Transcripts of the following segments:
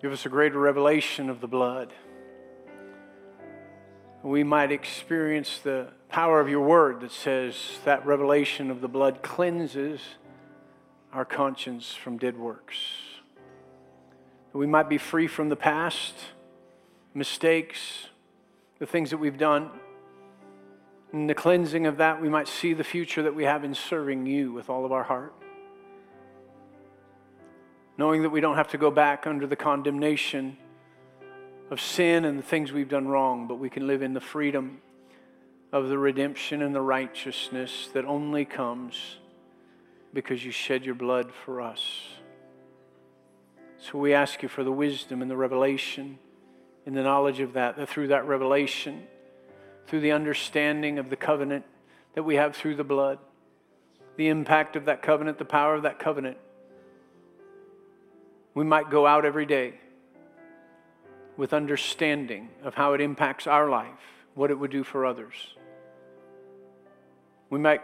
Give us a greater revelation of the blood. We might experience the power of your word that says that revelation of the blood cleanses our conscience from dead works. We might be free from the past, mistakes, the things that we've done. In the cleansing of that, we might see the future that we have in serving you with all of our heart knowing that we don't have to go back under the condemnation of sin and the things we've done wrong, but we can live in the freedom of the redemption and the righteousness that only comes because you shed your blood for us. So we ask you for the wisdom and the revelation and the knowledge of that, that through that revelation, through the understanding of the covenant that we have through the blood, the impact of that covenant, the power of that covenant, we might go out every day with understanding of how it impacts our life, what it would do for others. We might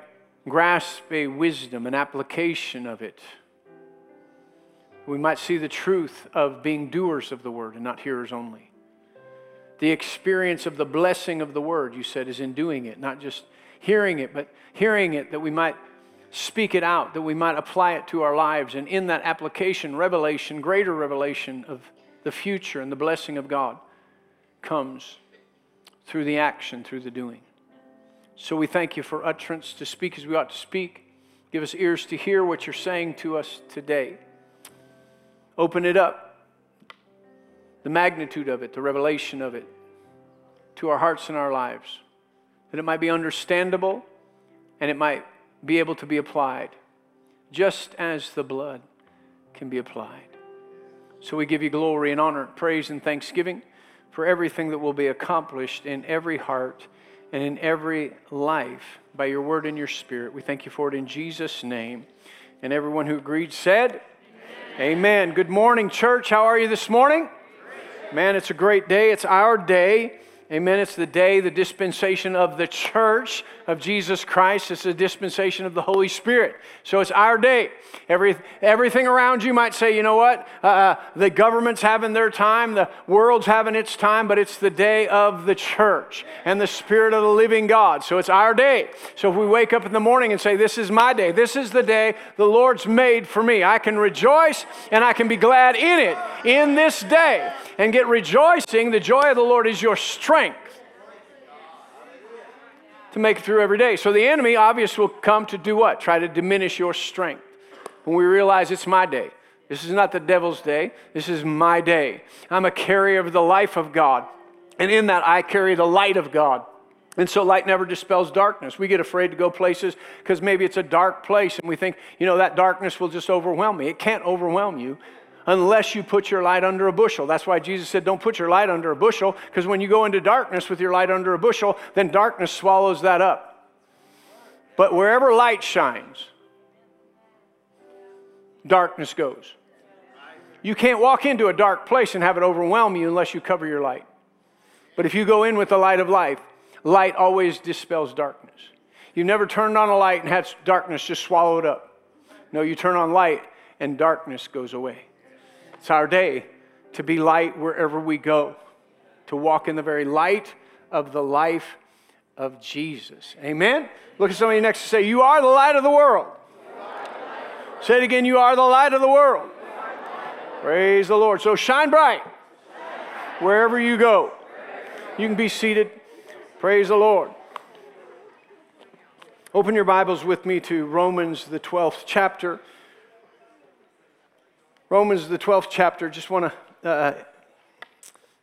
grasp a wisdom, an application of it. We might see the truth of being doers of the word and not hearers only. The experience of the blessing of the word, you said, is in doing it, not just hearing it, but hearing it that we might speak it out, that we might apply it to our lives. And in that application, revelation, greater revelation of the future and the blessing of God comes through the action, through the doing. So we thank you for utterance to speak as we ought to speak. Give us ears to hear what you're saying to us today. Open it up, the magnitude of it, the revelation of it, to our hearts and our lives, that it might be understandable and it might be able to be applied, just as the blood can be applied. So we give you glory and honor, praise and thanksgiving for everything that will be accomplished in every heart and in every life by your word and your spirit. We thank you for it in Jesus' name. And everyone who agreed said, Amen. Amen. Good morning, church. How are you this morning? Man, it's a great day. It's our day. Amen. It's the day, the dispensation of the church of Jesus Christ. It's the dispensation of the Holy Spirit. So it's our day. Every, everything around you might say, you know what? Uh, uh, the government's having their time, the world's having its time, but it's the day of the church and the Spirit of the living God. So it's our day. So if we wake up in the morning and say, This is my day, this is the day the Lord's made for me, I can rejoice and I can be glad in it in this day and get rejoicing. The joy of the Lord is your strength to make it through every day. So the enemy, obviously, will come to do what? Try to diminish your strength. When we realize it's my day. This is not the devil's day. This is my day. I'm a carrier of the life of God. And in that, I carry the light of God. And so light never dispels darkness. We get afraid to go places because maybe it's a dark place and we think, you know, that darkness will just overwhelm me. It can't overwhelm you unless you put your light under a bushel. That's why Jesus said, Don't put your light under a bushel, because when you go into darkness with your light under a bushel, then darkness swallows that up. But wherever light shines, darkness goes. You can't walk into a dark place and have it overwhelm you unless you cover your light. But if you go in with the light of life, light always dispels darkness. You've never turned on a light and had darkness just swallow it up. No, you turn on light and darkness goes away. It's our day to be light wherever we go, to walk in the very light of the life of Jesus. Amen? Look at somebody next to say, You are the light of the world. Say it again, You are the light of the world. Praise the Lord. So shine bright wherever you go. You can be seated. Praise the Lord. Open your Bibles with me to Romans, the 12th chapter. Romans, the 12th chapter, just want to uh,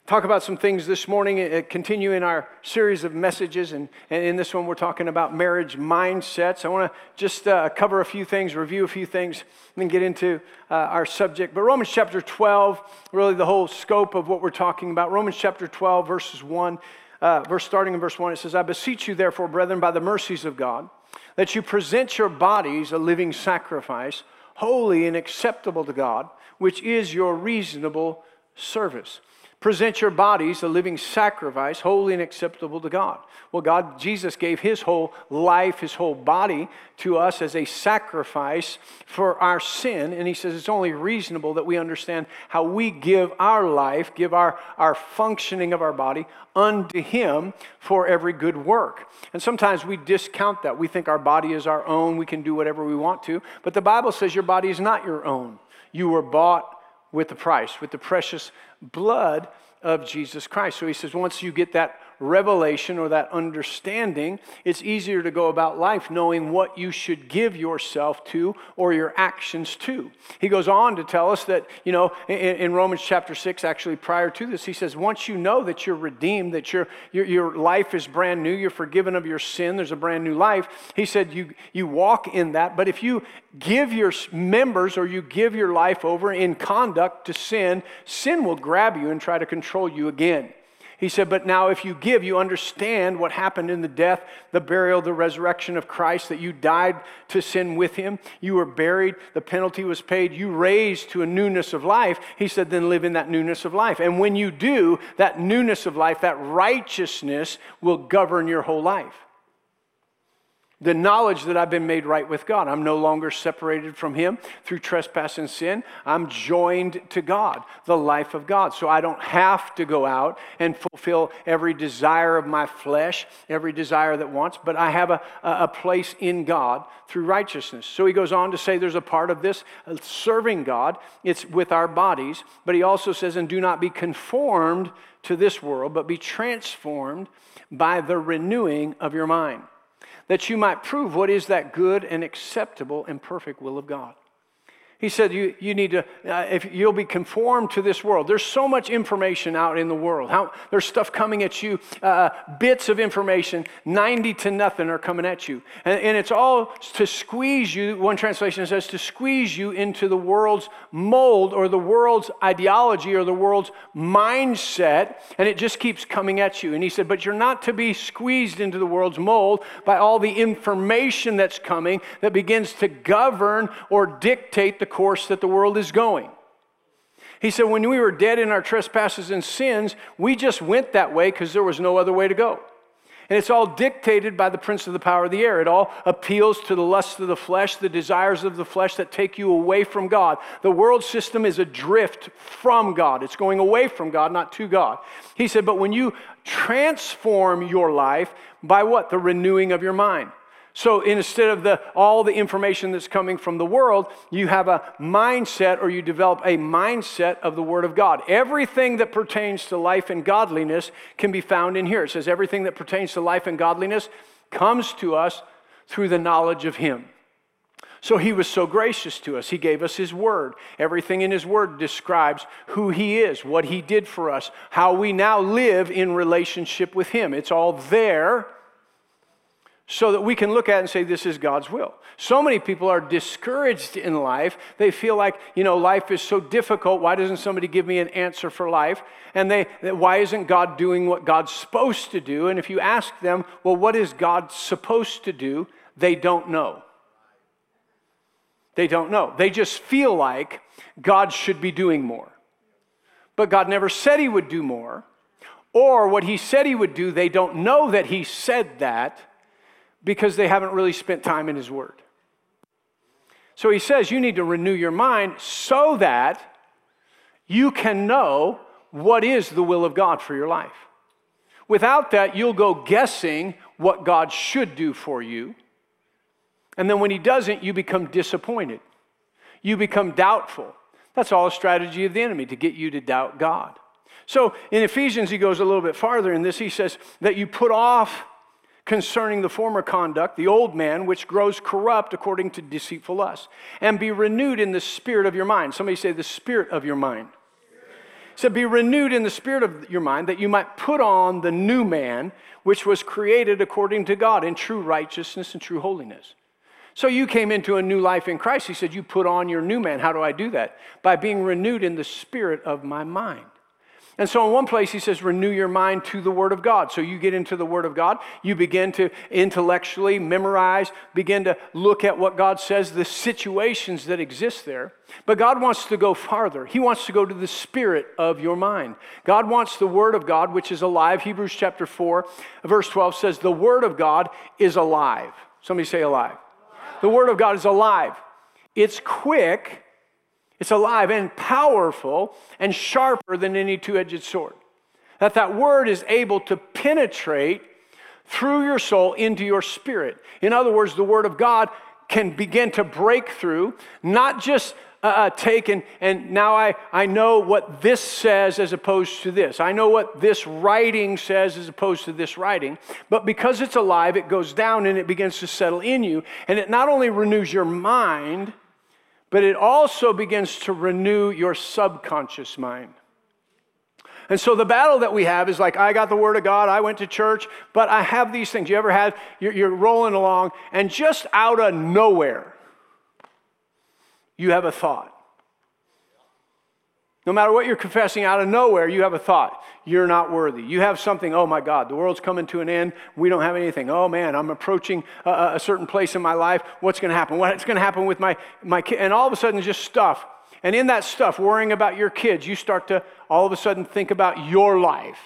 talk about some things this morning, uh, continue in our series of messages. And, and in this one, we're talking about marriage mindsets. I want to just uh, cover a few things, review a few things, and then get into uh, our subject. But Romans chapter 12, really the whole scope of what we're talking about. Romans chapter 12, verses 1, uh, verse starting in verse 1, it says, I beseech you, therefore, brethren, by the mercies of God, that you present your bodies a living sacrifice, holy and acceptable to God which is your reasonable service. Present your bodies a living sacrifice, holy and acceptable to God. Well, God, Jesus gave his whole life, his whole body to us as a sacrifice for our sin. And he says it's only reasonable that we understand how we give our life, give our, our functioning of our body unto him for every good work. And sometimes we discount that. We think our body is our own, we can do whatever we want to. But the Bible says your body is not your own. You were bought with the price, with the precious blood of Jesus Christ. So he says, once you get that revelation or that understanding, it's easier to go about life knowing what you should give yourself to or your actions to. He goes on to tell us that, you know, in, in Romans chapter 6, actually prior to this, he says, once you know that you're redeemed, that your, your, your life is brand new, you're forgiven of your sin, there's a brand new life, he said, you, you walk in that. But if you give your members or you give your life over in conduct to sin, sin will grab you and try to control you again. He said, But now if you give, you understand what happened in the death, the burial, the resurrection of Christ, that you died to sin with him. You were buried, the penalty was paid, you raised to a newness of life. He said, Then live in that newness of life. And when you do, that newness of life, that righteousness will govern your whole life the knowledge that I've been made right with God. I'm no longer separated from Him through trespass and sin. I'm joined to God, the life of God. So I don't have to go out and fulfill every desire of my flesh, every desire that wants, but I have a, a place in God through righteousness. So he goes on to say there's a part of this uh, serving God, it's with our bodies, but he also says, and do not be conformed to this world, but be transformed by the renewing of your mind that you might prove what is that good and acceptable and perfect will of God. He said, You, you need to, uh, if you'll be conformed to this world. There's so much information out in the world. How, there's stuff coming at you, uh, bits of information, 90 to nothing are coming at you. And, and it's all to squeeze you, one translation says, to squeeze you into the world's mold or the world's ideology or the world's mindset. And it just keeps coming at you. And he said, But you're not to be squeezed into the world's mold by all the information that's coming that begins to govern or dictate the course that the world is going. He said, when we were dead in our trespasses and sins, we just went that way because there was no other way to go. And it's all dictated by the prince of the power of the air. It all appeals to the lusts of the flesh, the desires of the flesh that take you away from God. The world system is adrift from God. It's going away from God, not to God. He said, but when you transform your life by what? The renewing of your mind. So instead of the, all the information that's coming from the world, you have a mindset or you develop a mindset of the Word of God. Everything that pertains to life and godliness can be found in here. It says everything that pertains to life and godliness comes to us through the knowledge of Him. So he was so gracious to us. He gave us his word. Everything in his word describes who he is, what he did for us, how we now live in relationship with him. It's all there so that we can look at and say, This is God's will. So many people are discouraged in life. They feel like, you know, life is so difficult. Why doesn't somebody give me an answer for life? And they, why isn't God doing what God's supposed to do? And if you ask them, well, what is God supposed to do? They don't know. They don't know. They just feel like God should be doing more. But God never said He would do more. Or what He said He would do, they don't know that He said that because they haven't really spent time in His Word. So he says you need to renew your mind so that you can know what is the will of God for your life. Without that, you'll go guessing what God should do for you. And then when He doesn't, you become disappointed. You become doubtful. That's all a strategy of the enemy to get you to doubt God. So in Ephesians, he goes a little bit farther in this. He says that you put off concerning the former conduct, the old man, which grows corrupt according to deceitful lust, and be renewed in the spirit of your mind. Somebody say, the spirit of your mind. So be renewed in the spirit of your mind that you might put on the new man, which was created according to God in true righteousness and true holiness. So you came into a new life in Christ. He said, You put on your new man. How do I do that? By being renewed in the spirit of my mind. And so, in one place, he says, renew your mind to the Word of God. So, you get into the Word of God, you begin to intellectually memorize, begin to look at what God says, the situations that exist there. But God wants to go farther. He wants to go to the spirit of your mind. God wants the Word of God, which is alive. Hebrews chapter 4, verse 12 says, The Word of God is alive. Somebody say alive. The Word of God is alive. It's quick it's alive and powerful and sharper than any two edged sword. That that word is able to penetrate through your soul into your spirit. In other words, the word of God can begin to break through, not just uh, uh, take and, and now I, I know what this says as opposed to this. I know what this writing says as opposed to this writing. But because it's alive, it goes down and it begins to settle in you. And it not only renews your mind, but it also begins to renew your subconscious mind. And so the battle that we have is like, I got the word of God, I went to church, but I have these things. You ever had, you're, you're rolling along, and just out of nowhere, you have a thought. No matter what you're confessing out of nowhere, you have a thought. You're not worthy. You have something, oh my God, the world's coming to an end. We don't have anything. Oh man, I'm approaching a, a certain place in my life. What's going to happen? What's going to happen with my, my kid? And all of a sudden, just stuff. And in that stuff, worrying about your kids, you start to all of a sudden think about your life,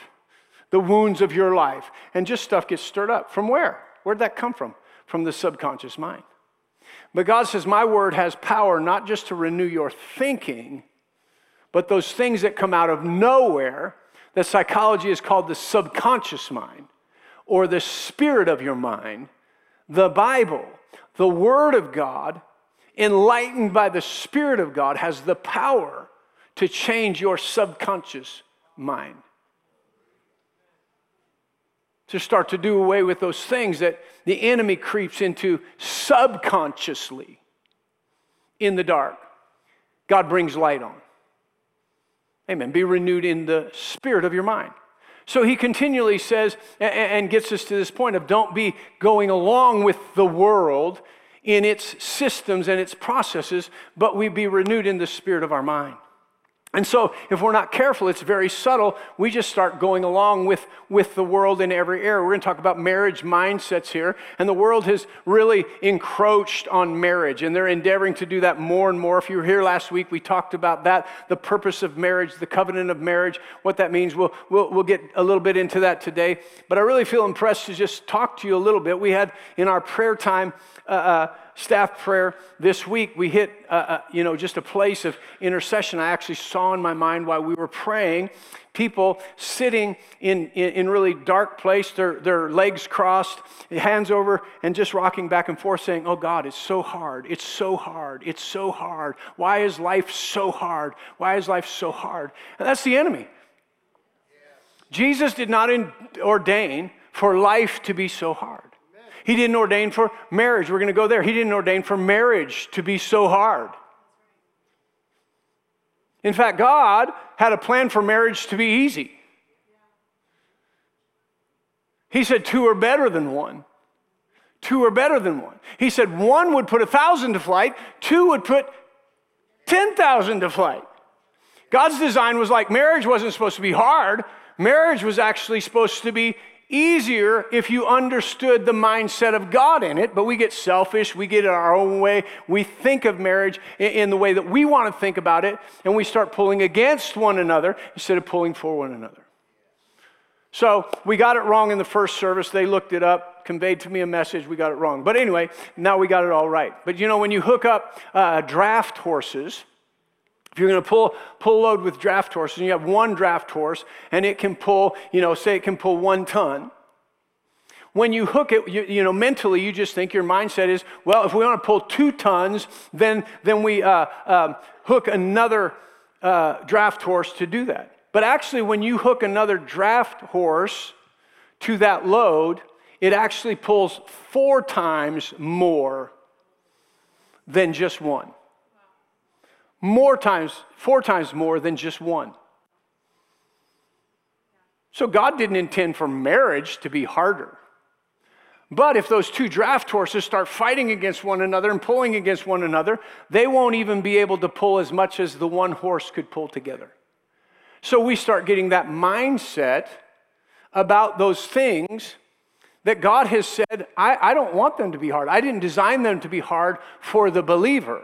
the wounds of your life. And just stuff gets stirred up. From where? Where'd that come from? From the subconscious mind. But God says, My word has power not just to renew your thinking but those things that come out of nowhere, that psychology is called the subconscious mind or the spirit of your mind, the Bible, the Word of God, enlightened by the Spirit of God, has the power to change your subconscious mind. To start to do away with those things that the enemy creeps into subconsciously in the dark. God brings light on. Amen. Be renewed in the spirit of your mind. So he continually says and gets us to this point of don't be going along with the world in its systems and its processes, but we be renewed in the spirit of our mind. And so, if we're not careful, it's very subtle. We just start going along with, with the world in every area. We're going to talk about marriage mindsets here. And the world has really encroached on marriage, and they're endeavoring to do that more and more. If you were here last week, we talked about that the purpose of marriage, the covenant of marriage, what that means. We'll, we'll, we'll get a little bit into that today. But I really feel impressed to just talk to you a little bit. We had in our prayer time, uh, uh, staff prayer this week, we hit, uh, uh, you know, just a place of intercession. I actually saw in my mind while we were praying people sitting in, in, in, really dark place, their, their legs crossed, hands over, and just rocking back and forth saying, oh God, it's so hard. It's so hard. It's so hard. Why is life so hard? Why is life so hard? And that's the enemy. Jesus did not in, ordain for life to be so hard. He didn't ordain for marriage. We're going to go there. He didn't ordain for marriage to be so hard. In fact, God had a plan for marriage to be easy. He said two are better than one. Two are better than one. He said one would put a thousand to flight, two would put 10,000 to flight. God's design was like marriage wasn't supposed to be hard, marriage was actually supposed to be easier if you understood the mindset of God in it, but we get selfish, we get it our own way, we think of marriage in the way that we want to think about it, and we start pulling against one another instead of pulling for one another. So we got it wrong in the first service. They looked it up, conveyed to me a message. We got it wrong. But anyway, now we got it all right. But you know, when you hook up uh, draft horses, if you're going to pull, pull load with draft horses, and you have one draft horse, and it can pull, you know, say it can pull one ton. When you hook it, you, you know, mentally, you just think your mindset is, well, if we want to pull two tons, then, then we uh, um, hook another uh, draft horse to do that. But actually, when you hook another draft horse to that load, it actually pulls four times more than just one more times, four times more than just one. So God didn't intend for marriage to be harder. But if those two draft horses start fighting against one another and pulling against one another, they won't even be able to pull as much as the one horse could pull together. So we start getting that mindset about those things that God has said, I, I don't want them to be hard. I didn't design them to be hard for the believer.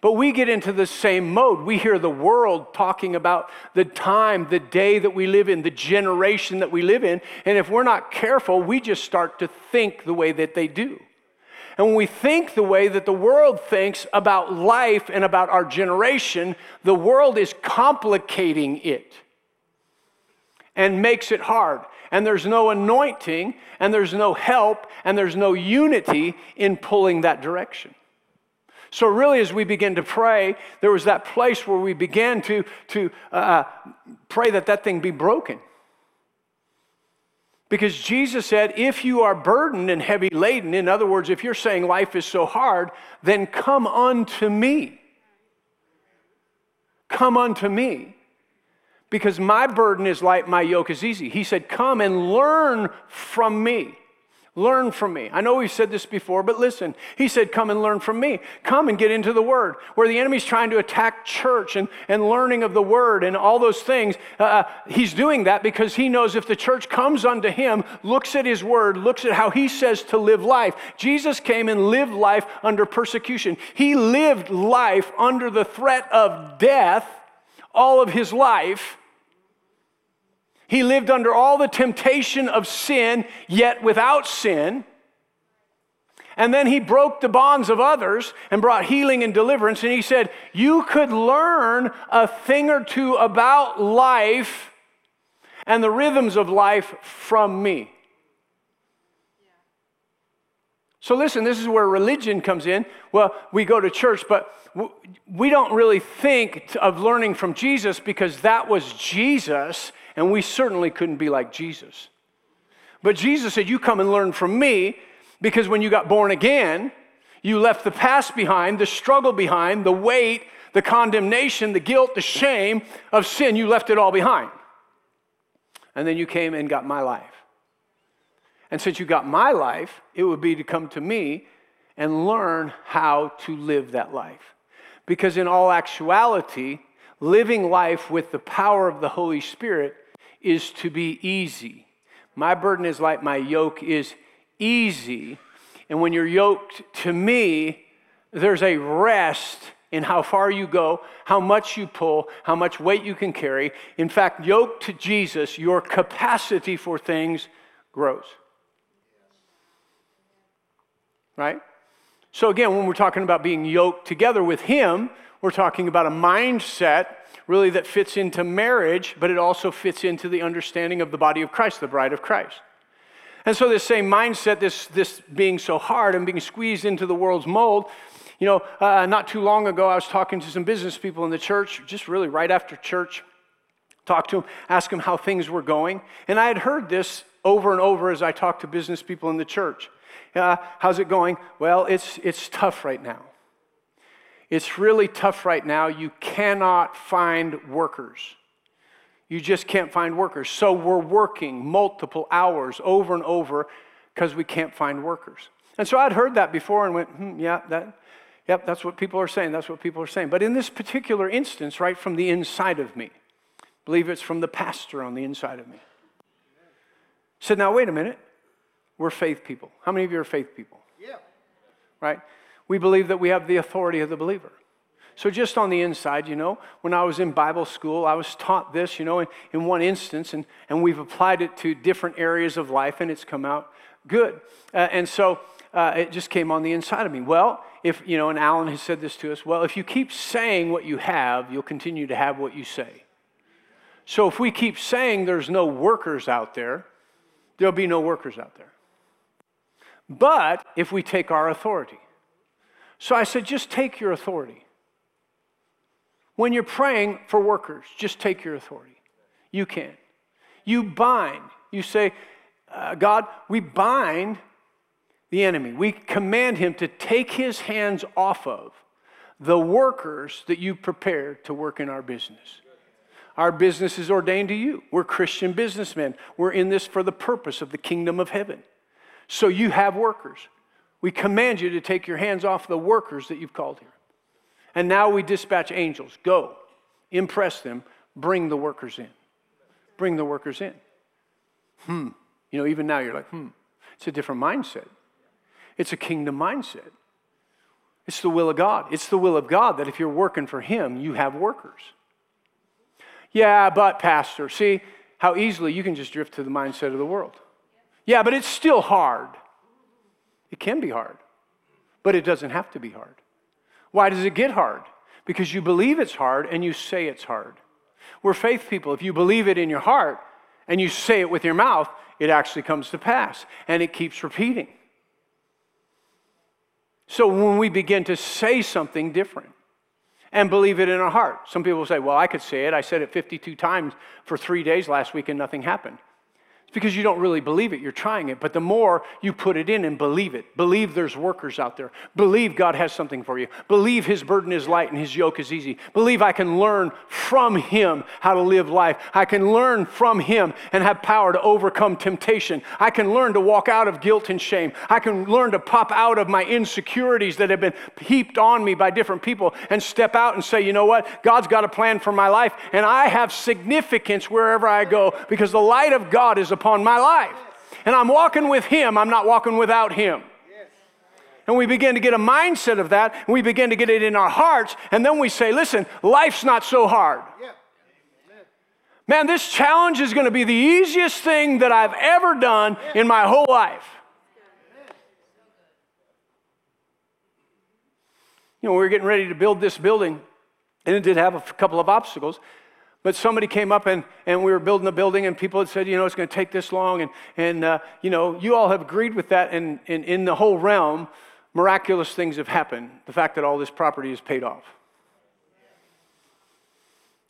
But we get into the same mode. We hear the world talking about the time, the day that we live in, the generation that we live in. And if we're not careful, we just start to think the way that they do. And when we think the way that the world thinks about life and about our generation, the world is complicating it and makes it hard. And there's no anointing, and there's no help, and there's no unity in pulling that direction. So, really, as we begin to pray, there was that place where we began to, to uh, pray that that thing be broken. Because Jesus said, if you are burdened and heavy laden, in other words, if you're saying life is so hard, then come unto me. Come unto me. Because my burden is light, my yoke is easy. He said, Come and learn from me. Learn from me. I know we've said this before, but listen. He said, Come and learn from me. Come and get into the Word. Where the enemy's trying to attack church and, and learning of the Word and all those things, uh, uh, he's doing that because he knows if the church comes unto him, looks at his Word, looks at how he says to live life. Jesus came and lived life under persecution. He lived life under the threat of death all of his life he lived under all the temptation of sin, yet without sin. And then he broke the bonds of others and brought healing and deliverance. And he said, You could learn a thing or two about life and the rhythms of life from me. So, listen, this is where religion comes in. Well, we go to church, but we don't really think of learning from Jesus because that was Jesus and we certainly couldn't be like Jesus. But Jesus said, You come and learn from me because when you got born again, you left the past behind, the struggle behind, the weight, the condemnation, the guilt, the shame of sin. You left it all behind. And then you came and got my life. And since you got my life, it would be to come to me and learn how to live that life. Because in all actuality, living life with the power of the Holy Spirit is to be easy. My burden is light, my yoke is easy. And when you're yoked to me, there's a rest in how far you go, how much you pull, how much weight you can carry. In fact, yoked to Jesus, your capacity for things grows. Right? So, again, when we're talking about being yoked together with Him, we're talking about a mindset really that fits into marriage, but it also fits into the understanding of the body of Christ, the bride of Christ. And so, this same mindset, this, this being so hard and being squeezed into the world's mold, you know, uh, not too long ago, I was talking to some business people in the church, just really right after church, talked to them, asked them how things were going. And I had heard this over and over as I talked to business people in the church. Uh, how's it going? Well, it's, it's tough right now. It's really tough right now. You cannot find workers. You just can't find workers. So we're working multiple hours over and over because we can't find workers. And so I'd heard that before and went, hmm, yeah, that, yep, that's what people are saying. That's what people are saying. But in this particular instance, right from the inside of me, I believe it's from the pastor on the inside of me. Said, now wait a minute. We're faith people. How many of you are faith people? Yeah. Right? We believe that we have the authority of the believer. So, just on the inside, you know, when I was in Bible school, I was taught this, you know, in, in one instance, and, and we've applied it to different areas of life, and it's come out good. Uh, and so uh, it just came on the inside of me. Well, if, you know, and Alan has said this to us, well, if you keep saying what you have, you'll continue to have what you say. So, if we keep saying there's no workers out there, there'll be no workers out there. But if we take our authority, so I said, just take your authority. When you're praying for workers, just take your authority. You can. You bind. You say, uh, God, we bind the enemy. We command him to take his hands off of the workers that you prepared to work in our business. Our business is ordained to you. We're Christian businessmen. We're in this for the purpose of the kingdom of heaven. So you have workers. We command you to take your hands off the workers that you've called here. And now we dispatch angels. Go, impress them, Bring the workers in. Bring the workers in. Hmm. You know, even now you're like, hmm. It's a different mindset. It's a kingdom mindset. It's the will of God. It's the will of God that if you're working for Him, you have workers. Yeah, but, Pastor, see how easily you can just drift to the mindset of the world. Yeah, but it's still hard. It can be hard, but it doesn't have to be hard. Why does it get hard? Because you believe it's hard and you say it's hard. We're faith people. If you believe it in your heart and you say it with your mouth, it actually comes to pass and it keeps repeating. So when we begin to say something different and believe it in our heart, some people say, Well, I could say it. I said it 52 times for three days last week and nothing happened. It's because you don't really believe it. You're trying it. But the more you put it in and believe it, believe there's workers out there, believe God has something for you, believe His burden is light and His yoke is easy, believe I can learn from Him how to live life. I can learn from Him and have power to overcome temptation. I can learn to walk out of guilt and shame. I can learn to pop out of my insecurities that have been heaped on me by different people and step out and say, you know what? God's got a plan for my life, and I have significance wherever I go because the light of God is upon my life. And I'm walking with Him, I'm not walking without Him. And we begin to get a mindset of that, and we begin to get it in our hearts, and then we say, listen, life's not so hard. Man, this challenge is going to be the easiest thing that I've ever done in my whole life. You know, we were getting ready to build this building, and it did have a couple of obstacles. But somebody came up and, and we were building the building, and people had said, you know, it's going to take this long. And, and uh, you know, you all have agreed with that. And, and in the whole realm, miraculous things have happened. The fact that all this property is paid off.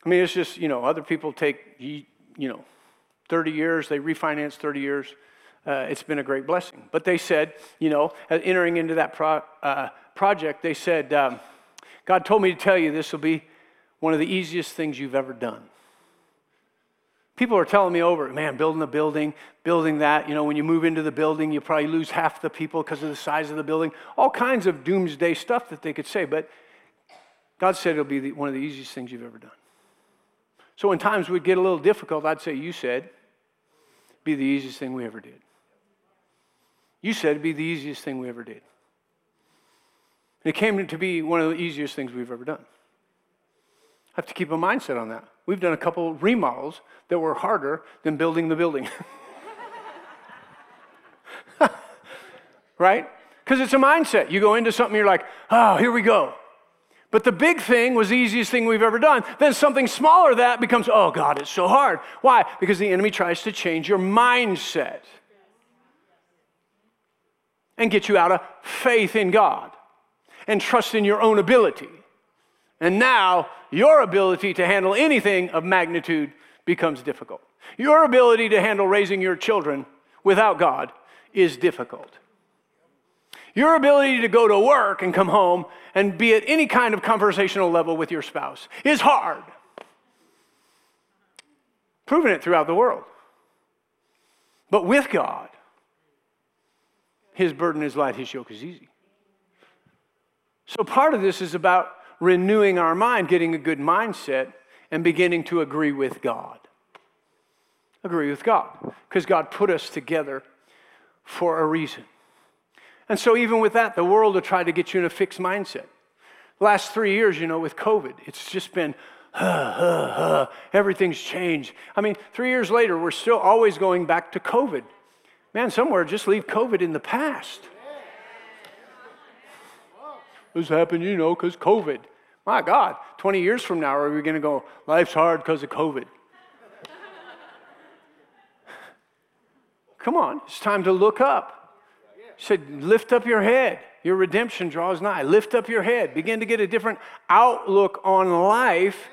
I mean, it's just, you know, other people take, you know, 30 years, they refinance 30 years. Uh, it's been a great blessing. But they said, you know, entering into that pro, uh, project, they said, um, God told me to tell you this will be one of the easiest things you've ever done. People are telling me over, man, building a building, building that, you know, when you move into the building, you probably lose half the people because of the size of the building. All kinds of doomsday stuff that they could say, but God said it'll be the, one of the easiest things you've ever done. So when times would get a little difficult, I'd say, You said, be the easiest thing we ever did. You said it'd be the easiest thing we ever did. And it came to be one of the easiest things we've ever done have to keep a mindset on that. We've done a couple remodels that were harder than building the building. right? Because it's a mindset. You go into something, you're like, oh, here we go. But the big thing was the easiest thing we've ever done. Then something smaller that becomes, oh God, it's so hard. Why? Because the enemy tries to change your mindset and get you out of faith in God and trust in your own ability. And now your ability to handle anything of magnitude becomes difficult. Your ability to handle raising your children without God is difficult. Your ability to go to work and come home and be at any kind of conversational level with your spouse is hard. Proven it throughout the world. But with God, his burden is light, his yoke is easy. So part of this is about renewing our mind, getting a good mindset, and beginning to agree with God. Agree with God, because God put us together for a reason. And so, even with that, the world will try to get you in a fixed mindset. last three years, you know, with COVID, it's just been, huh, huh, huh, everything's changed. I mean, three years later, we're still always going back to COVID. Man, somewhere, just leave COVID in the past. This happened, you know, because COVID. My God, 20 years from now, are we going to go, life's hard because of COVID? Come on, it's time to look up. He said, lift up your head. Your redemption draws nigh. Lift up your head. Begin to get a different outlook on life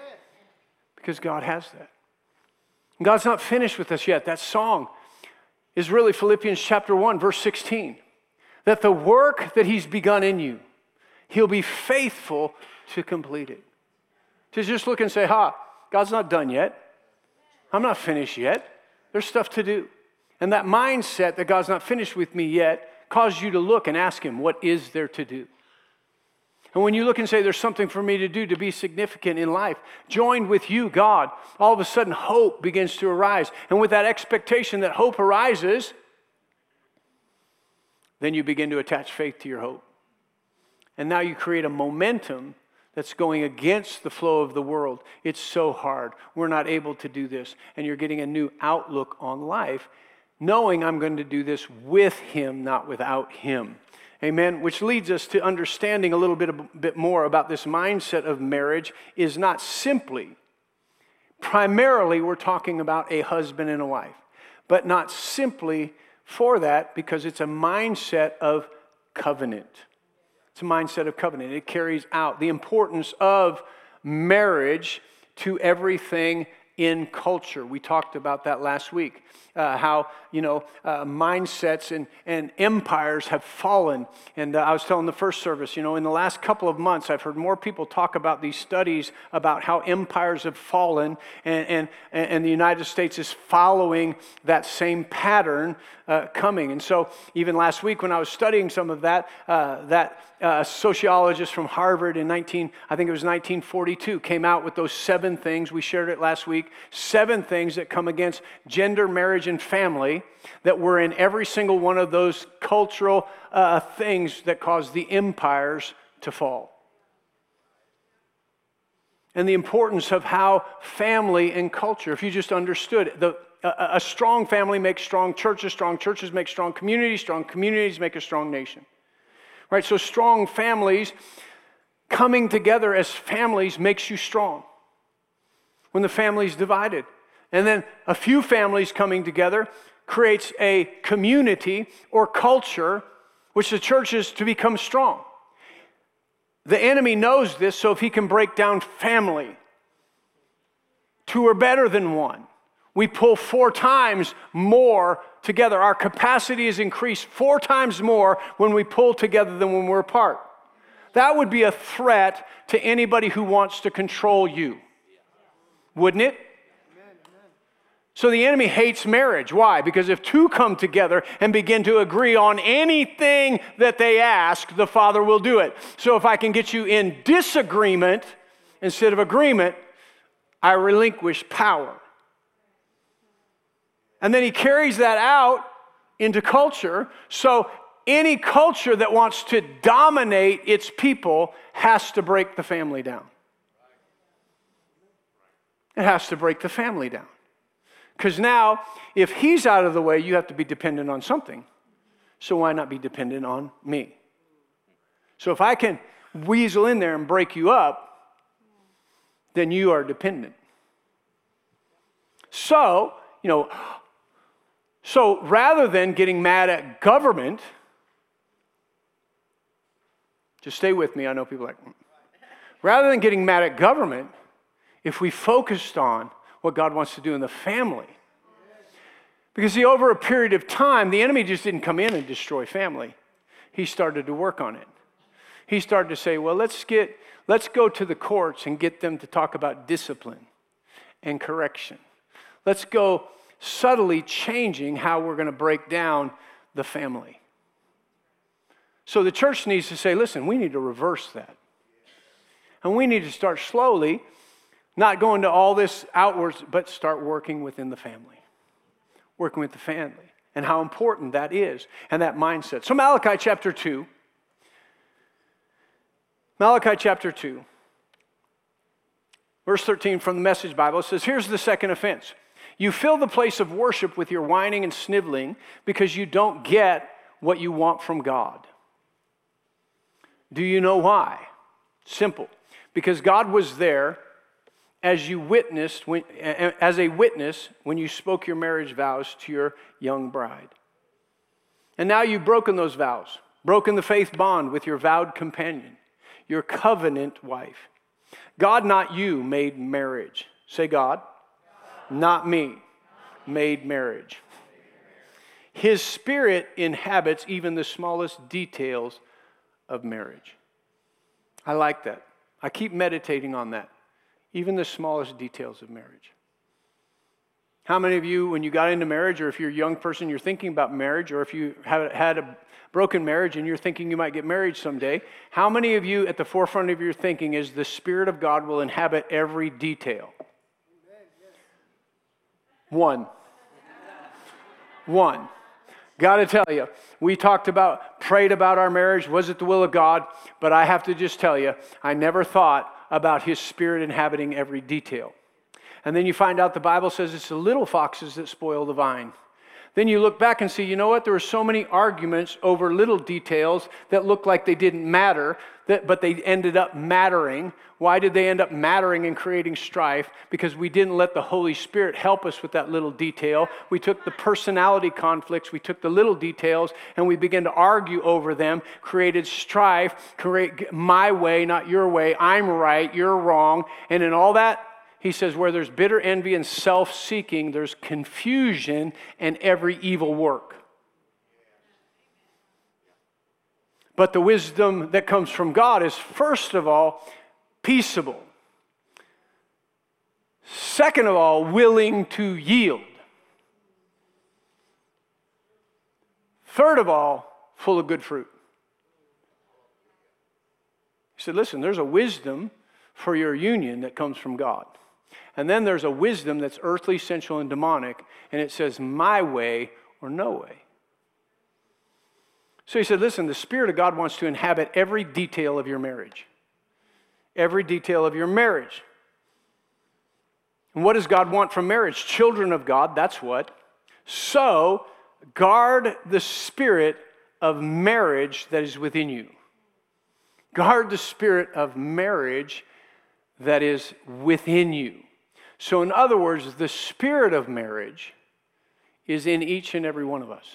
because God has that. And God's not finished with us yet. That song is really Philippians chapter 1, verse 16. That the work that He's begun in you, He'll be faithful to complete it. To just look and say, ha, God's not done yet. I'm not finished yet. There's stuff to do. And that mindset that God's not finished with me yet causes you to look and ask Him, what is there to do? And when you look and say, There's something for me to do to be significant in life, joined with you, God, all of a sudden hope begins to arise. And with that expectation that hope arises, then you begin to attach faith to your hope. And now you create a momentum that's going against the flow of the world. It's so hard. We're not able to do this. And you're getting a new outlook on life, knowing I'm going to do this with Him, not without Him. Amen. Which leads us to understanding a little bit, a bit more about this mindset of marriage is not simply, primarily, we're talking about a husband and a wife, but not simply for that because it's a mindset of covenant. It's a mindset of covenant. It carries out the importance of marriage to everything in culture. We talked about that last week uh, how you know uh, mindsets and, and empires have fallen. And uh, I was telling the first service, you know, in the last couple of months, I've heard more people talk about these studies about how empires have fallen, and, and, and the United States is following that same pattern uh, coming. And so, even last week when I was studying some of that, uh, that uh, sociologist from Harvard in 19, I think it was 1942, came out with those seven things. We shared it last week. Seven things that come against gender, marriage, and family that were in every single one of those cultural uh, things that caused the empires to fall. And the importance of how family and culture, if you just understood the, a strong family makes strong churches, strong churches make strong communities, strong communities make a strong nation. Right? So, strong families coming together as families makes you strong. When the family's divided, and then a few families coming together creates a community or culture which the church is to become strong. The enemy knows this, so if he can break down family, two are better than one. We pull four times more together. Our capacity is increased four times more when we pull together than when we're apart. That would be a threat to anybody who wants to control you, wouldn't it? So the enemy hates marriage. Why? Because if two come together and begin to agree on anything that they ask, the Father will do it. So if I can get you in disagreement instead of agreement, I relinquish power. And then he carries that out into culture. So any culture that wants to dominate its people has to break the family down. It has to break the family down. Because now, if he's out of the way, you have to be dependent on something. So why not be dependent on me? So if I can weasel in there and break you up, then you are dependent. So, you know, so rather than getting mad at government, just stay with me. I know people like, mm. rather than getting mad at government, if we focused on what God wants to do in the family. Because, see, over a period of time, the enemy just didn't come in and destroy family. He started to work on it. He started to say, well, let's get, let's go to the courts and get them to talk about discipline and correction. Let's go subtly changing how we're going to break down the family. So the church needs to say, listen, we need to reverse that. And we need to start slowly not going to all this outwards, but start working within the family. Working with the family and how important that is and that mindset. So, Malachi chapter 2. Malachi chapter 2, verse 13 from the Message Bible says, Here's the second offense. You fill the place of worship with your whining and sniveling because you don't get what you want from God. Do you know why? Simple. Because God was there as you witnessed when, as a witness when you spoke your marriage vows to your young bride. And now you've broken those vows, broken the faith bond with your vowed companion, your covenant wife. God, not you, made marriage. Say, God, not me, made marriage. His spirit inhabits even the smallest details of marriage. I like that. I keep meditating on that even the smallest details of marriage. How many of you, when you got into marriage, or if you're a young person, you're thinking about marriage, or if you have had a broken marriage and you're thinking you might get married someday, how many of you at the forefront of your thinking is the Spirit of God will inhabit every detail? One. One. Got to tell you, we talked about, prayed about our marriage. Was it the will of God? But I have to just tell you, I never thought about His Spirit inhabiting every detail. And then you find out the Bible says it's the little foxes that spoil the vine. Then you look back and see, you know what? There were so many arguments over little details that looked like they didn't matter, that, but they ended up mattering. Why did they end up mattering and creating strife? Because we didn't let the Holy Spirit help us with that little detail. We took the personality conflicts, we took the little details, and we began to argue over them, created strife, create my way, not your way. I'm right, you're wrong. And in all that, he says, where there's bitter envy and self seeking, there's confusion and every evil work. But the wisdom that comes from God is, first of all, peaceable. Second of all, willing to yield. Third of all, full of good fruit. He said, Listen, there's a wisdom for your union that comes from God. And then there's a wisdom that's earthly, sensual, and demonic, and it says, my way or no way. So he said, listen, the Spirit of God wants to inhabit every detail of your marriage. Every detail of your marriage. And what does God want from marriage? Children of God, that's what. So guard the spirit of marriage that is within you. Guard the spirit of marriage that is within you. So, in other words, the spirit of marriage is in each and every one of us.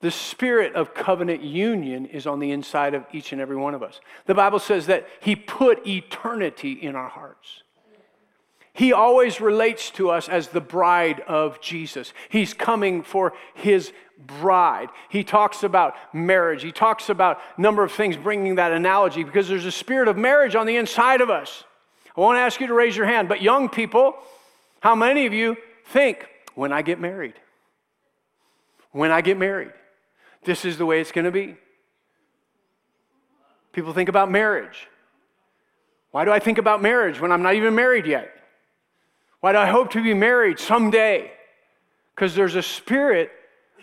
The spirit of covenant union is on the inside of each and every one of us. The Bible says that He put eternity in our hearts. He always relates to us as the bride of Jesus. He's coming for His bride. He talks about marriage. He talks about a number of things bringing that analogy because there's a spirit of marriage on the inside of us. I won't ask you to raise your hand, but young people, how many of you think, when I get married? When I get married, this is the way it's going to be. People think about marriage. Why do I think about marriage when I'm not even married yet? Why do I hope to be married someday? Because there's a spirit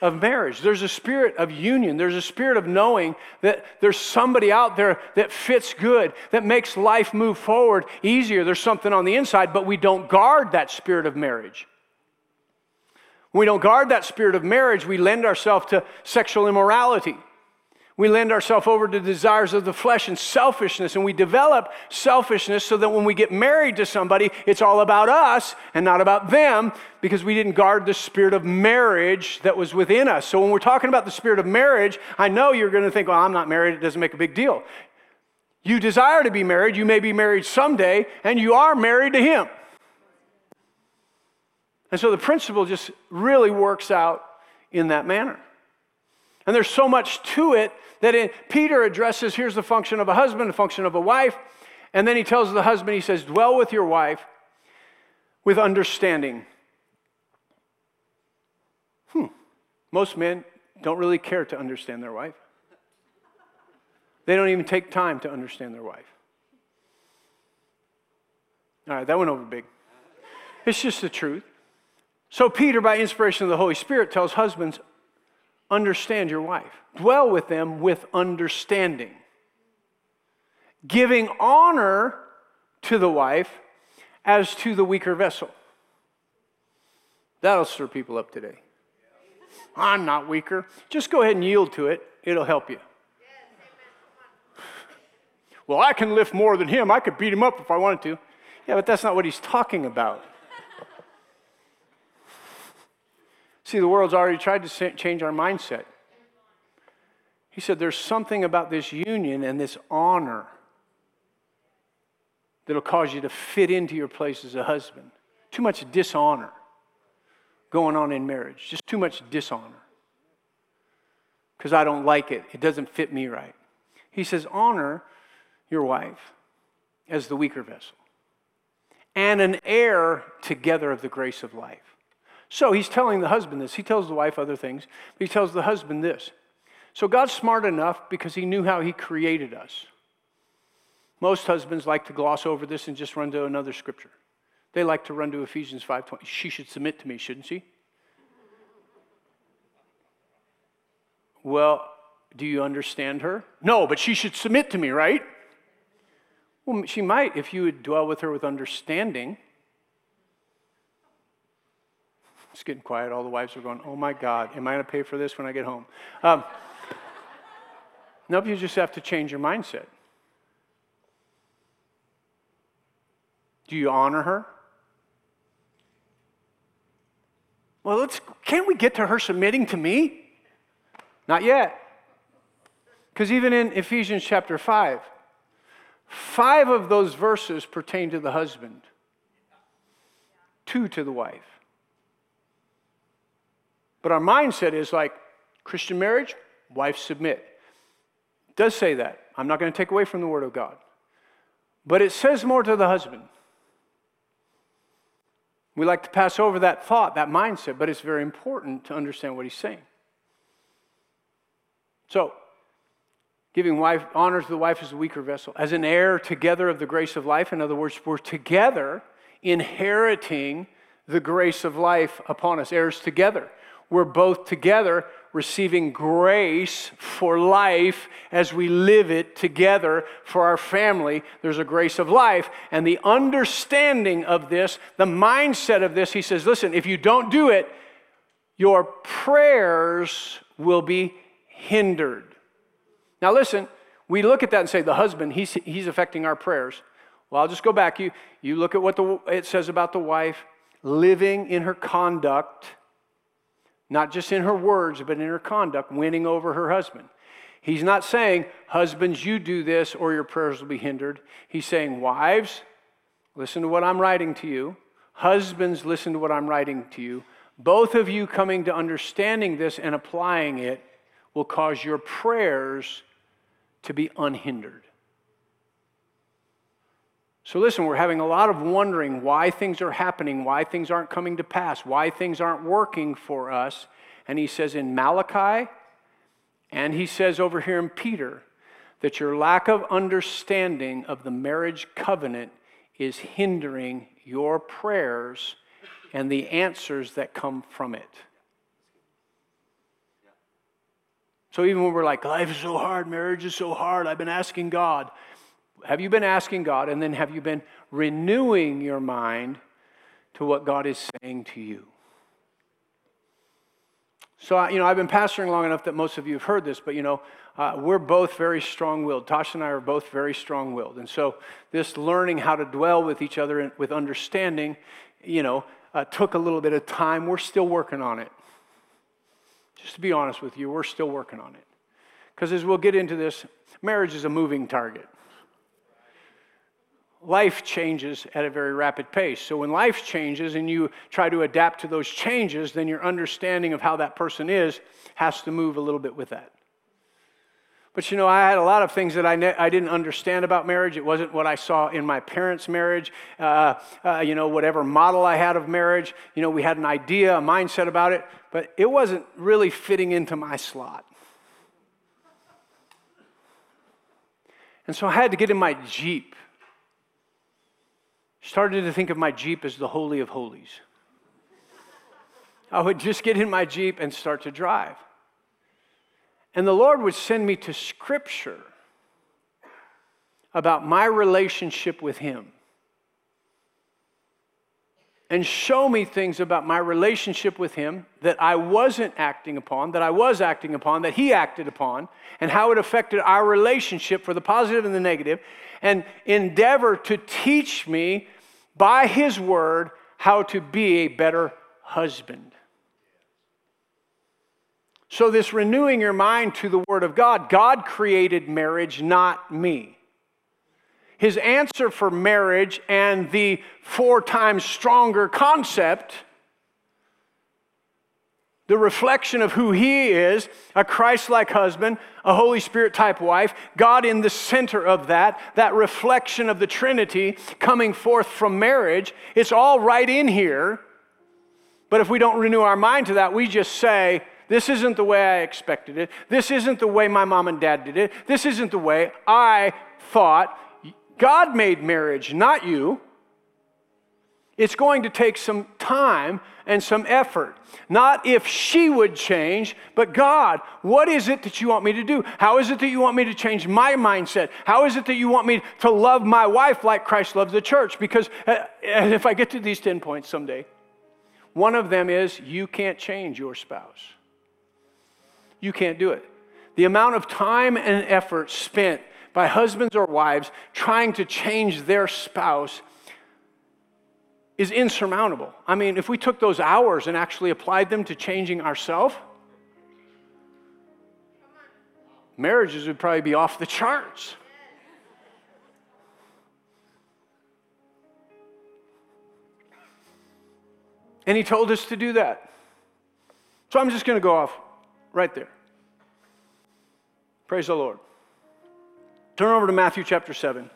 of marriage. There's a spirit of union. There's a spirit of knowing that there's somebody out there that fits good, that makes life move forward easier. There's something on the inside, but we don't guard that spirit of marriage. When we don't guard that spirit of marriage, we lend ourselves to sexual immorality we lend ourselves over to desires of the flesh and selfishness, and we develop selfishness so that when we get married to somebody, it's all about us and not about them because we didn't guard the spirit of marriage that was within us. So when we're talking about the spirit of marriage, I know you're going to think, well, I'm not married, it doesn't make a big deal. You desire to be married, you may be married someday, and you are married to Him. And so the principle just really works out in that manner. And there's so much to it that in, Peter addresses here's the function of a husband, the function of a wife. And then he tells the husband, he says, dwell with your wife with understanding. Hmm. Most men don't really care to understand their wife. They don't even take time to understand their wife. All right, that went over big. It's just the truth. So, Peter, by inspiration of the Holy Spirit, tells husbands understand your wife. Dwell with them with understanding. Giving honor to the wife as to the weaker vessel. That'll stir people up today. I'm not weaker. Just go ahead and yield to it, it'll help you. Well, I can lift more than him. I could beat him up if I wanted to. Yeah, but that's not what he's talking about. See, the world's already tried to change our mindset. He said there's something about this union and this honor that'll cause you to fit into your place as a husband. Too much dishonor going on in marriage, just too much dishonor. Because I don't like it, it doesn't fit me right. He says, honor your wife as the weaker vessel and an heir together of the grace of life. So he's telling the husband this. He tells the wife other things, but he tells the husband this. So God's smart enough because he knew how he created us. Most husbands like to gloss over this and just run to another scripture. They like to run to Ephesians 5:20. She should submit to me, shouldn't she? Well, do you understand her? No, but she should submit to me, right? Well, she might if you would dwell with her with understanding. It's getting quiet. All the wives are going, Oh my God, am I going to pay for this when I get home? Um, nope, you just have to change your mindset. Do you honor her? Well, let's, can't we get to her submitting to me? Not yet. Because even in Ephesians chapter 5, five of those verses pertain to the husband, two to the wife. But our mindset is like Christian marriage, wife submit. It does say that. I'm not going to take away from the Word of God. But it says more to the husband. We like to pass over that thought, that mindset, but it's very important to understand what he's saying. So, giving wife honor to the wife as the weaker vessel, as an heir together of the grace of life. In other words, we're together inheriting the grace of life upon us, heirs together. We're both together receiving grace for life as we live it together for our family. There's a grace of life. And the understanding of this, the mindset of this, he says, listen, if you don't do it, your prayers will be hindered. Now, listen, we look at that and say, the husband, he's, he's affecting our prayers. Well, I'll just go back. You, you look at what the, it says about the wife living in her conduct not just in her words, but in her conduct, winning over her husband. He's not saying, Husbands, you do this or your prayers will be hindered. He's saying, Wives, listen to what I'm writing to you. Husbands, listen to what I'm writing to you. Both of you coming to understanding this and applying it will cause your prayers to be unhindered. So, listen, we're having a lot of wondering why things are happening, why things aren't coming to pass, why things aren't working for us. And he says in Malachi, and he says over here in Peter, that your lack of understanding of the marriage covenant is hindering your prayers and the answers that come from it. So even when we're like, life is so hard, marriage is so hard, I've been asking God, have you been asking God and then have you been renewing your mind to what God is saying to you? So, you know, I've been pastoring long enough that most of you have heard this, but, you know, uh, we're both very strong willed. Tasha and I are both very strong willed. And so, this learning how to dwell with each other and with understanding, you know, uh, took a little bit of time. We're still working on it. Just to be honest with you, we're still working on it. Because as we'll get into this, marriage is a moving target life changes at a very rapid pace. So when life changes and you try to adapt to those changes, then your understanding of how that person is has to move a little bit with that. But you know, I had a lot of things that I, ne- I didn't understand about marriage. It wasn't what I saw in my parents' marriage. Uh, uh, you know, whatever model I had of marriage, you know, we had an idea, a mindset about it, but it wasn't really fitting into my slot. And so I had to get in my Jeep started to think of my Jeep as the Holy of Holies. I would just get in my Jeep and start to drive. And the Lord would send me to Scripture about my relationship with Him and show me things about my relationship with Him that I wasn't acting upon, that I was acting upon, that He acted upon, and how it affected our relationship for the positive and the negative, and endeavor to teach me by His Word how to be a better husband. So, this renewing your mind to the Word of God, God created marriage, not me. His answer for marriage and the four times stronger concept the reflection of who He is a Christ like husband, a Holy Spirit type wife, God in the center of that, that reflection of the Trinity coming forth from marriage. It's all right in here. But if we don't renew our mind to that, we just say, This isn't the way I expected it. This isn't the way my mom and dad did it. This isn't the way I thought. God made marriage, not you. It's going to take some time and some effort. Not if she would change, but God, what is it that you want me to do? How is it that you want me to change my mindset? How is it that you want me to love my wife like Christ loves the church? Because uh, if I get to these 10 points someday, one of them is you can't change your spouse. You can't do it. The amount of time and effort spent by husbands or wives trying to change their spouse is insurmountable. I mean, if we took those hours and actually applied them to changing ourselves, marriages would probably be off the charts. And he told us to do that. So I'm just going to go off right there. Praise the Lord. Turn over to Matthew chapter 7.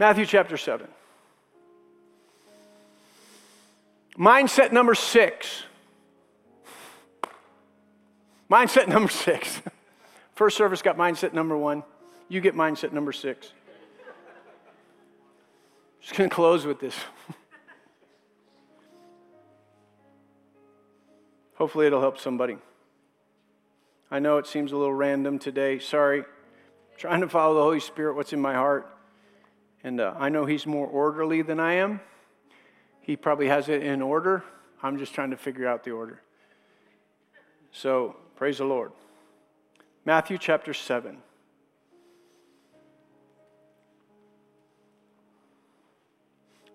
Matthew chapter 7. Mindset number six. Mindset number six. First service got mindset number one. You get mindset number six. Just to close with this. Hopefully, it'll help somebody. I know it seems a little random today. Sorry. trying to follow the Holy Spirit, what's in my heart. And uh, I know He's more orderly than I am. He probably has it in order. I'm just trying to figure out the order. So, praise the Lord. Matthew chapter 7.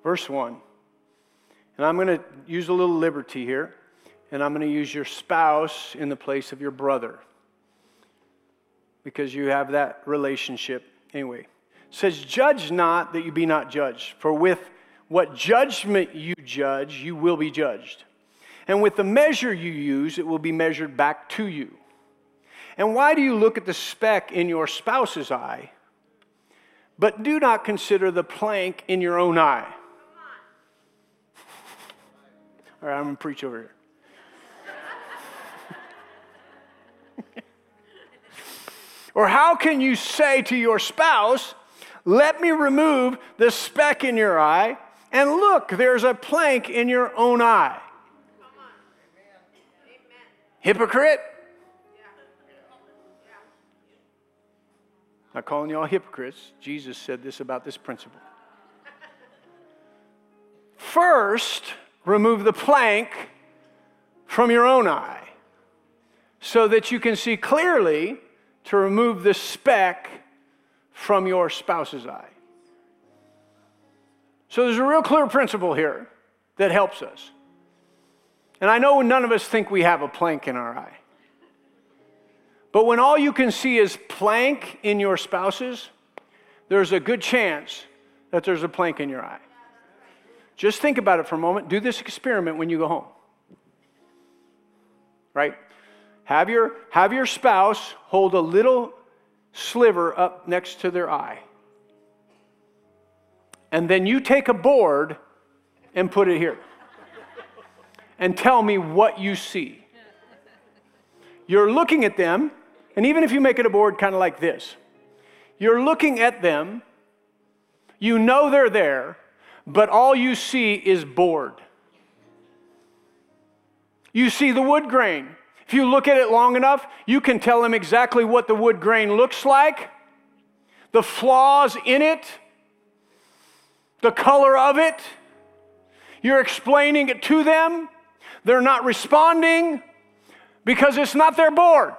Verse 1. And I'm going to use a little liberty here, and I'm going to use your spouse in the place of your brother because you have that relationship. Anyway, it says, Judge not that you be not judged, for with what judgment you judge, you will be judged. And with the measure you use, it will be measured back to you. And why do you look at the speck in your spouse's eye, but do not consider the plank in your own eye? All right, I'm going to preach over here. or how can you say to your spouse, Let me remove the speck in your eye, and look, there's a plank in your own eye. Hypocrite. Not calling you all hypocrites. Jesus said this about this principle. First, remove the plank from your own eye so that you can see clearly to remove the speck from your spouse's eye. So there's a real clear principle here that helps us. And I know none of us think we have a plank in our eye. But when all you can see is plank in your spouse's, there's a good chance that there's a plank in your eye. Just think about it for a moment. Do this experiment when you go home. Right? Have your, have your spouse hold a little sliver up next to their eye and then you take a board and put it here and tell me what you see. You're looking at them, and even if you make it a board kind of like this, you're looking at them, you know they're there, but all you see is board. You see the wood grain. If you look at it long enough, you can tell them exactly what the wood grain looks like, the flaws in it the color of it. You're explaining it to them. They're not responding because it's not their board.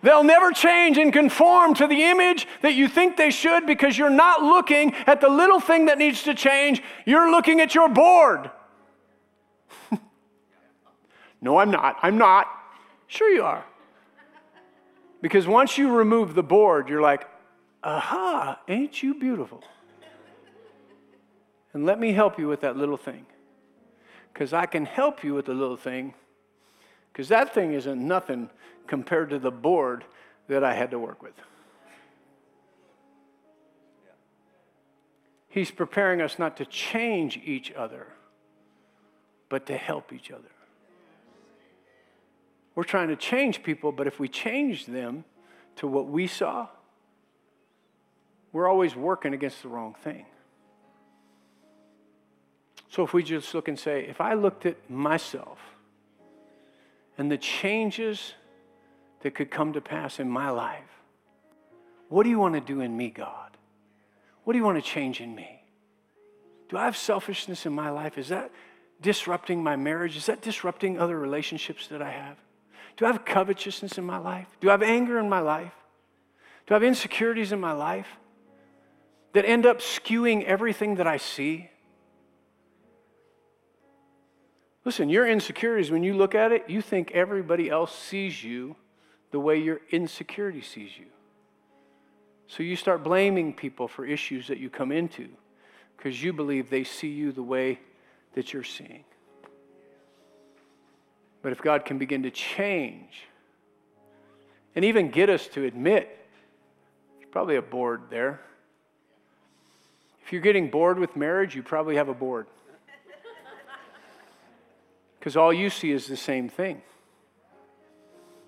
They'll never change and conform to the image that you think they should because you're not looking at the little thing that needs to change. You're looking at your board. no, I'm not. I'm not. Sure, you are. Because once you remove the board, you're like, Aha, ain't you beautiful? And let me help you with that little thing. because I can help you with the little thing, because that thing isn't nothing compared to the board that I had to work with. He's preparing us not to change each other, but to help each other. We're trying to change people, but if we change them to what we saw, we're always working against the wrong thing. So if we just look and say, if I looked at myself and the changes that could come to pass in my life, what do you want to do in me, God? What do you want to change in me? Do I have selfishness in my life? Is that disrupting my marriage? Is that disrupting other relationships that I have? Do I have covetousness in my life? Do I have anger in my life? Do I have insecurities in my life that end up skewing everything that I see? Listen, your insecurities, when you look at it, you think everybody else sees you the way your insecurity sees you. So you start blaming people for issues that you come into because you believe they see you the way that you're seeing. But if God can begin to change and even get us to admit, there's probably a board there. If you're getting bored with marriage, you probably have a board because all you see is the same thing.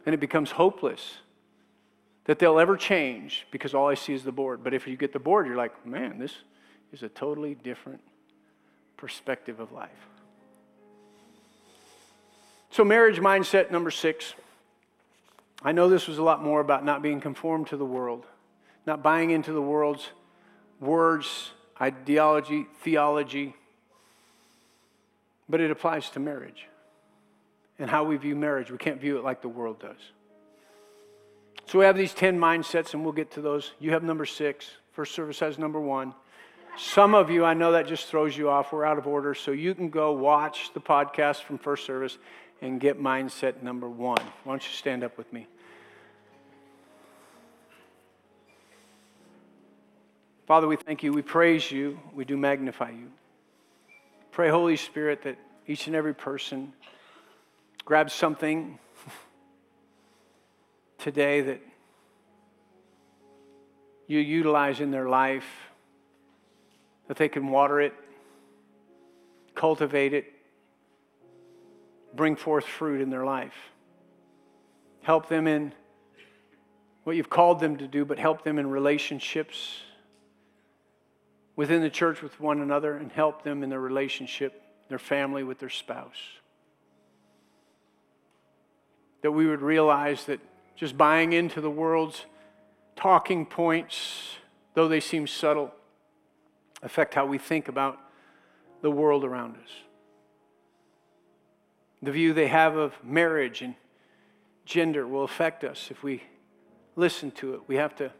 And it becomes hopeless that they'll ever change because all I see is the board. But if you get the board, you're like, man, this is a totally different perspective of life. So, marriage mindset number six. I know this was a lot more about not being conformed to the world, not buying into the world's words, ideology, theology, but it applies to marriage and how we view marriage. We can't view it like the world does. So we have these 10 mindsets, and we'll get to those. You have number six. First service has number one. Some of you, I know that just throws you off. We're out of order. So you can go watch the podcast from first service and get mindset number one. Why don't you stand up with me? Father, we thank you. We praise you. We do magnify you. Pray, Holy Spirit, that each and every person grabs something today that you utilize in their life, that they can water it, cultivate it, bring forth fruit in their life. Help them in what you've called them to do, but help them in relationships within the church with one another and help them in their relationship, their family with their spouse. That we would realize that just buying into the world's talking points, though they seem subtle, affect how we think about the world around us. The view they have of marriage and gender will affect us if we listen to it. We have to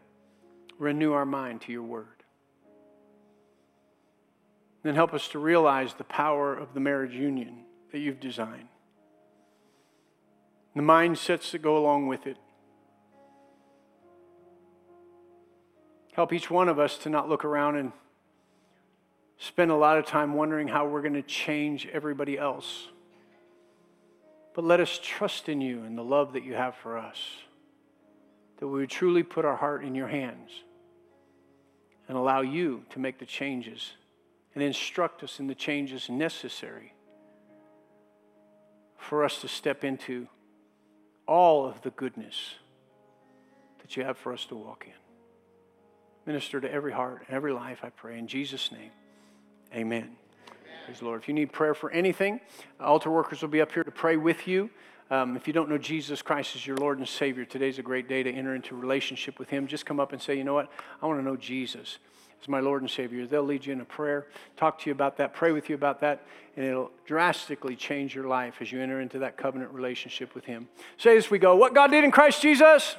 renew our mind to your word. Then help us to realize the power of the marriage union that you've designed, the mindsets that go along with it. Help each one of us to not look around and spend a lot of time wondering how we're going to change everybody else. But let us trust in you and the love that you have for us, that we would truly put our heart in your hands and allow you to make the changes and instruct us in the changes necessary for us to step into all of the goodness that you have for us to walk in. Minister to every heart and every life, I pray. In Jesus' name, amen. Praise Lord. If you need prayer for anything, altar workers will be up here to pray with you. Um, if you don't know Jesus Christ as your Lord and Savior, today's a great day to enter into relationship with Him. Just come up and say, you know what? I want to know Jesus as my Lord and Savior. They'll lead you in a prayer, talk to you about that, pray with you about that, and it'll drastically change your life as you enter into that covenant relationship with Him. Say as we go, what God did in Christ Jesus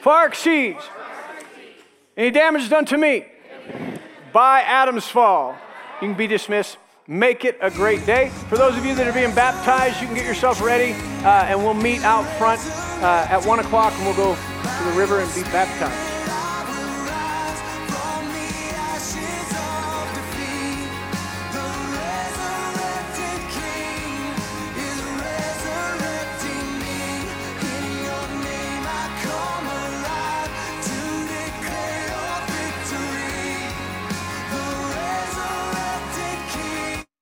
far exceeds any damage done to me by Adam's fall. You can be dismissed. Make it a great day. For those of you that are being baptized, you can get yourself ready, uh, and we'll meet out front uh, at 1 o'clock, and we'll go to the river and be baptized.